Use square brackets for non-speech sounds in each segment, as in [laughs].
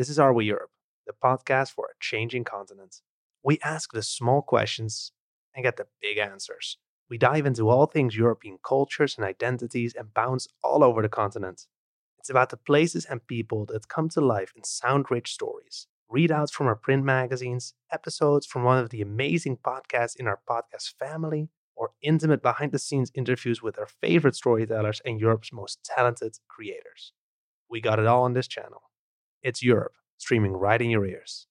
This is Are We Europe, the podcast for a changing continent. We ask the small questions and get the big answers. We dive into all things European cultures and identities and bounce all over the continent. It's about the places and people that come to life in sound rich stories, readouts from our print magazines, episodes from one of the amazing podcasts in our podcast family, or intimate behind the scenes interviews with our favorite storytellers and Europe's most talented creators. We got it all on this channel. It's Europe, streaming right in your ears.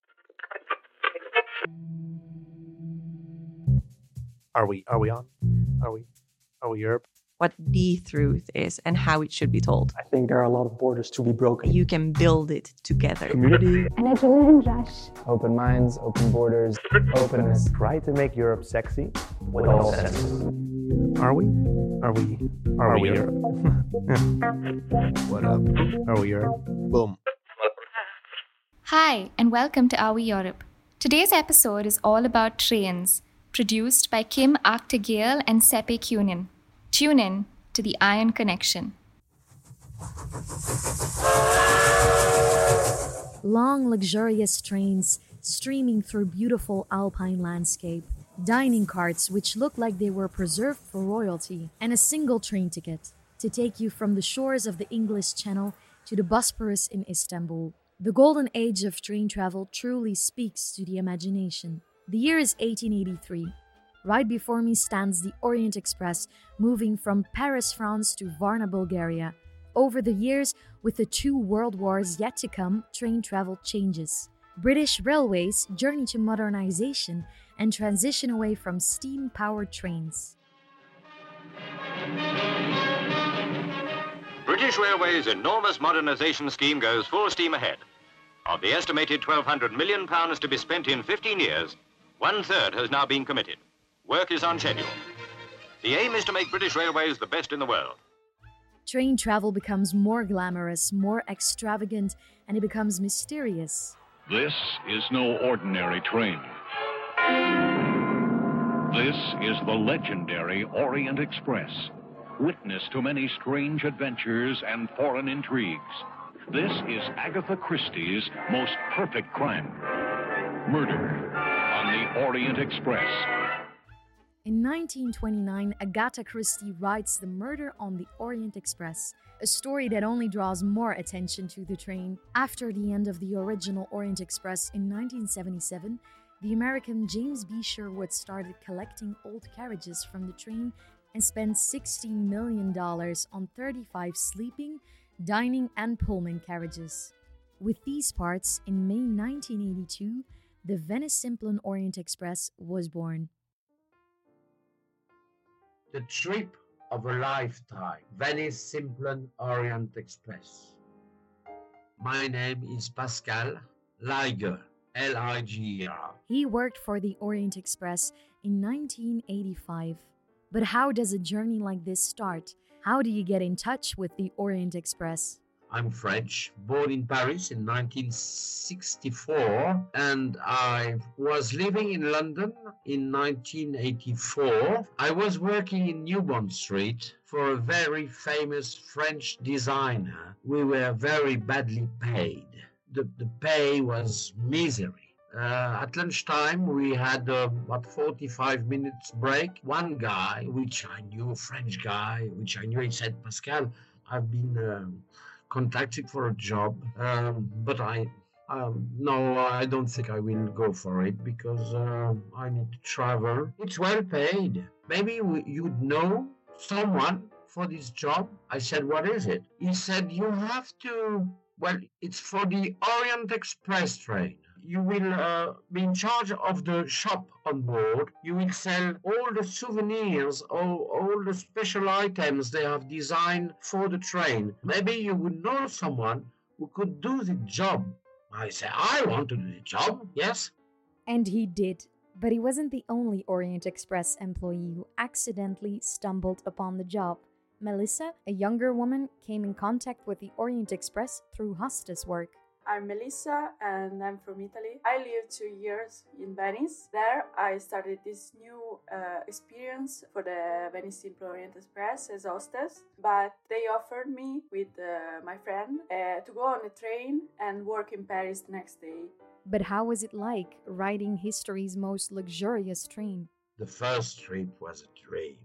Are we are we on? Are we are we Europe? what the truth is and how it should be told. I think there are a lot of borders to be broken. You can build it together. Community, An adrenaline rush. open minds, open borders, openness. Try to make Europe sexy with all senses. Are we? Are we? Are, we Europe? [laughs] what up? Are we Europe? Boom. Hi, and welcome to We Europe. Today's episode is all about trains, produced by Kim Arctegale and Sepe Kunin. Tune in to the Iron Connection. Long, luxurious trains streaming through beautiful alpine landscape, dining carts which look like they were preserved for royalty, and a single train ticket to take you from the shores of the English Channel to the Bosporus in Istanbul. The golden age of train travel truly speaks to the imagination. The year is 1883. Right before me stands the Orient Express, moving from Paris, France to Varna, Bulgaria. Over the years, with the two world wars yet to come, train travel changes. British Railways journey to modernization and transition away from steam powered trains. British Railways' enormous modernization scheme goes full steam ahead. Of the estimated £1,200 million to be spent in 15 years, one third has now been committed. Work is on schedule. The aim is to make British Railways the best in the world. Train travel becomes more glamorous, more extravagant, and it becomes mysterious. This is no ordinary train. This is the legendary Orient Express, witness to many strange adventures and foreign intrigues. This is Agatha Christie's most perfect crime murder on the Orient Express. In 1929, Agatha Christie writes The Murder on the Orient Express, a story that only draws more attention to the train. After the end of the original Orient Express in 1977, the American James B. Sherwood started collecting old carriages from the train and spent $16 million on 35 sleeping, dining, and Pullman carriages. With these parts, in May 1982, the Venice Simplon Orient Express was born. the trip of a lifetime, Venice Simplon Orient Express. My name is Pascal Liger, L I G E R. He worked for the Orient Express in 1985. But how does a journey like this start? How do you get in touch with the Orient Express? I'm French, born in Paris in 1964, and I was living in London in 1984. I was working in New Bond Street for a very famous French designer. We were very badly paid. The, the pay was misery. Uh, at lunchtime, we had uh, about 45 minutes break. One guy, which I knew, a French guy, which I knew, he said, Pascal, I've been um, contacted for a job, um, but I, um, no, I don't think I will go for it because uh, I need to travel. It's well paid. Maybe we, you'd know someone for this job. I said, what is it? He said, you have to, well, it's for the Orient Express train you will uh, be in charge of the shop on board. You will sell all the souvenirs, all, all the special items they have designed for the train. Maybe you would know someone who could do the job. I say, I want to do the job, yes. And he did. But he wasn't the only Orient Express employee who accidentally stumbled upon the job. Melissa, a younger woman, came in contact with the Orient Express through hostess work. I'm Melissa and I'm from Italy. I lived two years in Venice. There, I started this new uh, experience for the Venice Simplon Orient Express as hostess. But they offered me with uh, my friend uh, to go on a train and work in Paris the next day. But how was it like riding history's most luxurious train? The first trip was a dream.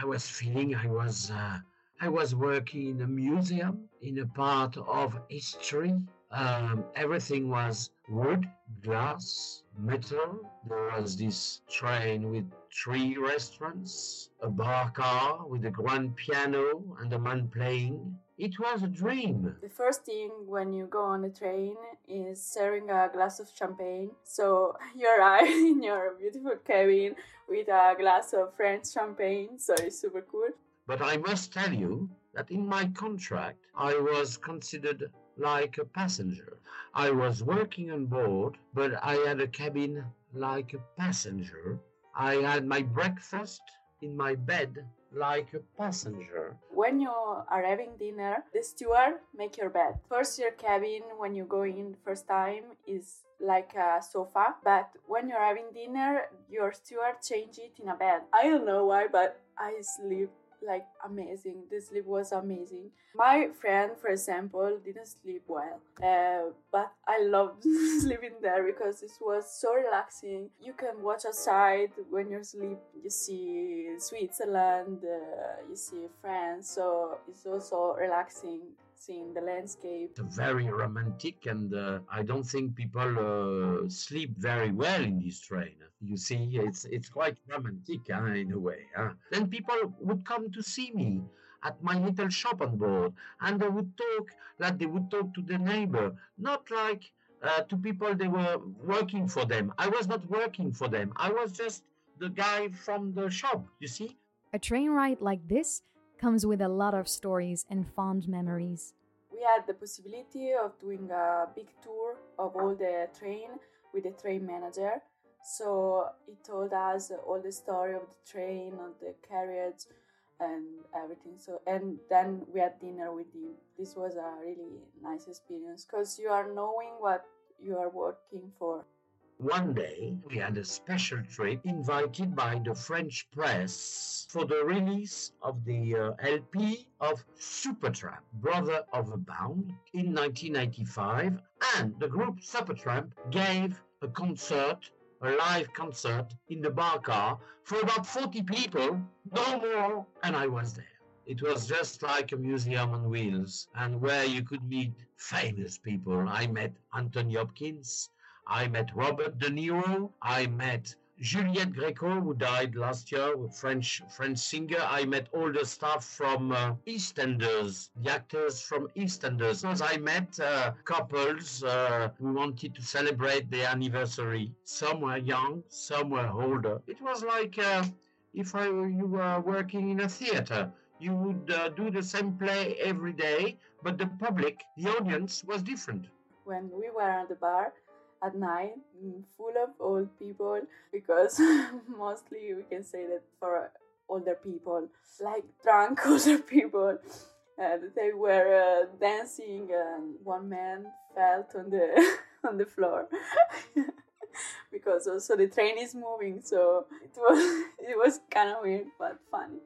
I was feeling I was uh, I was working in a museum in a part of history. Um, everything was wood, glass, metal. There was this train with three restaurants, a bar car with a grand piano and a man playing. It was a dream. The first thing when you go on a train is sharing a glass of champagne. So [laughs] you arrive in your beautiful cabin with a glass of French champagne, so it's super cool. But I must tell you that in my contract, I was considered like a passenger. I was working on board, but I had a cabin like a passenger. I had my breakfast in my bed like a passenger. When you are having dinner, the steward make your bed. First, your cabin when you go in first time is like a sofa, but when you're having dinner, your steward change it in a bed. I don't know why, but I sleep like amazing. The sleep was amazing. My friend, for example, didn't sleep well, uh, but I loved [laughs] sleeping there because it was so relaxing. You can watch outside when you sleep. You see Switzerland, uh, you see France, so it's also relaxing seeing the landscape. Very romantic, and uh, I don't think people uh, sleep very well in this train. You see, it's it's quite romantic huh, in a way. Huh? Then people would come to see me at my little shop on board, and they would talk like they would talk to the neighbor, not like uh, to people they were working for them. I was not working for them. I was just the guy from the shop. You see. A train ride like this comes with a lot of stories and fond memories. We had the possibility of doing a big tour of all the train with the train manager. So he told us all the story of the train, of the carriage, and everything. So and then we had dinner with him. This was a really nice experience because you are knowing what you are working for. One day, we had a special trip invited by the French press for the release of the uh, LP of Supertramp, Brother Where You Bound, in 1985. and the group Supertramp gave a concert, a live concert, in the bar car for about 40 people, no more, and I was there. It was just like a museum on wheels, and where you could meet famous people. I met Anthony Hopkins, I met Robert De Niro. I met Juliette Gréco, who died last year, French French singer. I met all the staff from uh, EastEnders, the actors from EastEnders. I met uh, couples uh, who wanted to celebrate their anniversary. Some were young, some were older. It was like uh, if I, you were working in a theater. You would uh, do the same play every day, but the public, the audience, was different. When we were at the bar, at night mm, full of old people because [laughs] mostly we can say that for older people like drunk [laughs] older people and they were uh, dancing and one man fell on the [laughs] on the floor because also the train is moving so it was it was kind of weird but funny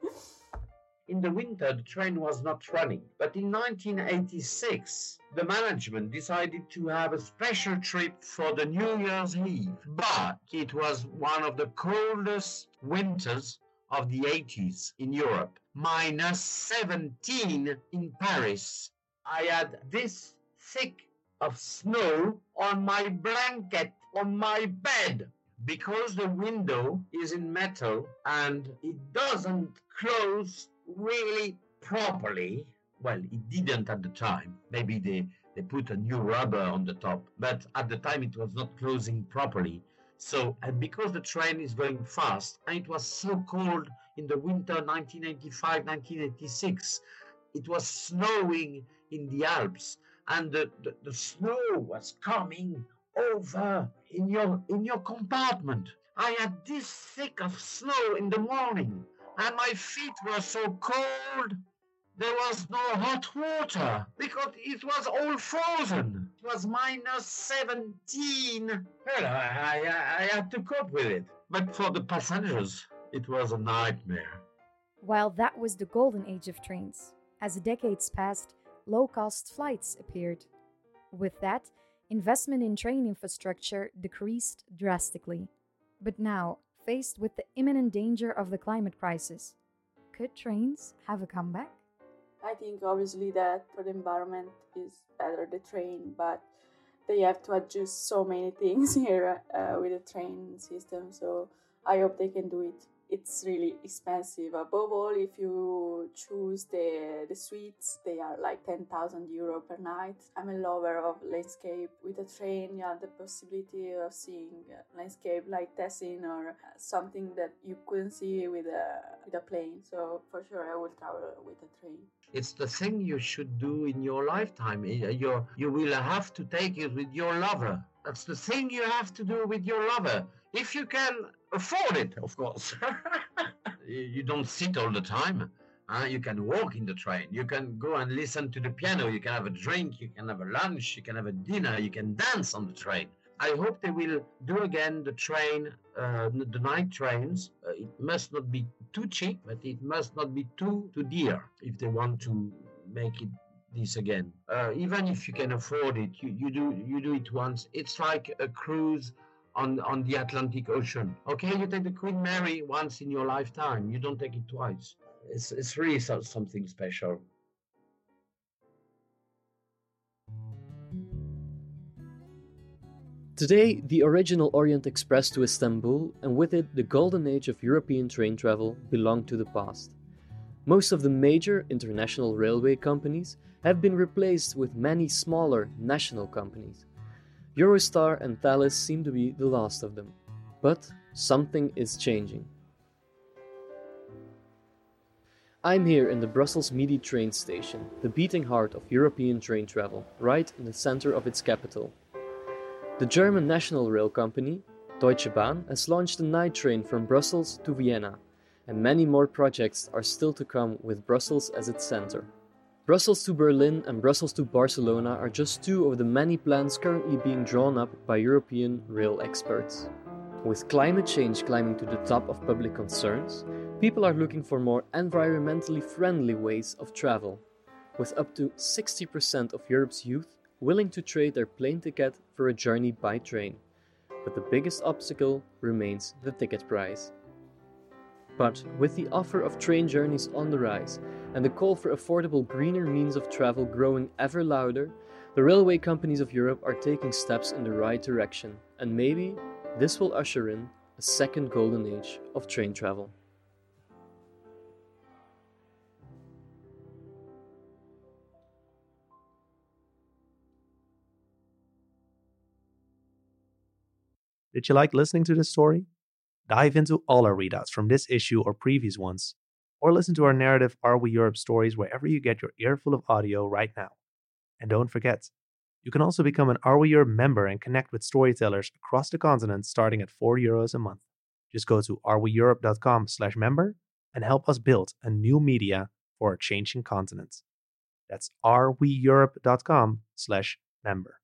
in the winter, the train was not running. But in 1986, the management decided to have a special trip for the New Year's Eve. But it was one of the coldest winters of the 80s in Europe. Minus 17 in Paris. I had this thick of snow on my blanket, on my bed because the window is in metal and it doesn't close really properly. Well, it didn't at the time. Maybe they, they put a new rubber on the top, but at the time it was not closing properly. So, and because the train is going fast, and it was so cold in the winter 1985 1986, it was snowing in the Alps, and the, the, the snow was coming over in your in your compartment. I had this thick of snow in the morning and my feet were so cold. There was no hot water because it was all frozen. It was minus 17. Well, I, I, I had to cope with it. But for the passengers, it was a nightmare. While that was the golden age of trains, as decades passed, low cost flights appeared. With that, investment in train infrastructure decreased drastically. But now, faced with the imminent danger of the climate crisis, could trains have a comeback? I think obviously that for the environment is better the train, but they have to adjust so many [laughs] things here uh, with the train system. So I hope they can do it it's really expensive. Above all, if you choose the the suites, they are like ten thousand euro per night. I'm a lover of landscape. With a train, you have the possibility of seeing landscape like Tessin or uh, something that you couldn't see with a with a plane. So for sure, I will travel with a train. It's the thing you should do in your lifetime. Uh, you you will have to take it with your lover. That's the thing you have to do with your lover. If you can afford it, of course. [laughs] you don't sit all the time. Uh, you can walk in the train. You can go and listen to the piano. You can have a drink. You can have a lunch. You can have a dinner. You can dance on the train. I hope they will do again the train, uh, the night trains. Uh, it must not be too cheap, but it must not be too too dear if they want to make it this again. Uh, even if you can afford it, you, you do you do it once. It's like a cruise on, on the Atlantic Ocean. Okay, you take the Queen Mary once in your lifetime. You don't take it twice. It's, it's really so, something special. Today, the original Orient Express to Istanbul, and with it the golden age of European train travel, belong to the past. Most of the major international railway companies have been replaced with many smaller national companies. Eurostar and Thalys seem to be the last of them. But something is changing. I'm here in the Brussels Midi train station, the beating heart of European train travel, right in the center of its capital. The German National Rail Company, Deutsche Bahn, has launched a night train from Brussels to Vienna, and many more projects are still to come with Brussels as its center. Brussels to Berlin and Brussels to Barcelona are just two of the many plans currently being drawn up by European rail experts. With climate change climbing to the top of public concerns, people are looking for more environmentally friendly ways of travel, with up to 60% of Europe's youth willing to trade their plane ticket for a journey by train. But the biggest obstacle remains the ticket price. But with the offer of train journeys on the rise and the call for affordable greener means of travel growing ever louder, the railway companies of Europe are taking steps in the right direction, and maybe this will usher in a second golden age of train travel. Did you like listening to this story? Dive into all our readouts from this issue or previous ones, or listen to our narrative Are We Europe stories wherever you get your earful of audio right now. And don't forget, you can also become an Are We Europe member and connect with storytellers across the continent starting at 4 euros a month. Just go to areweeurope.com slash member and help us build a new media for a changing continent. That's areweeurope.com slash member.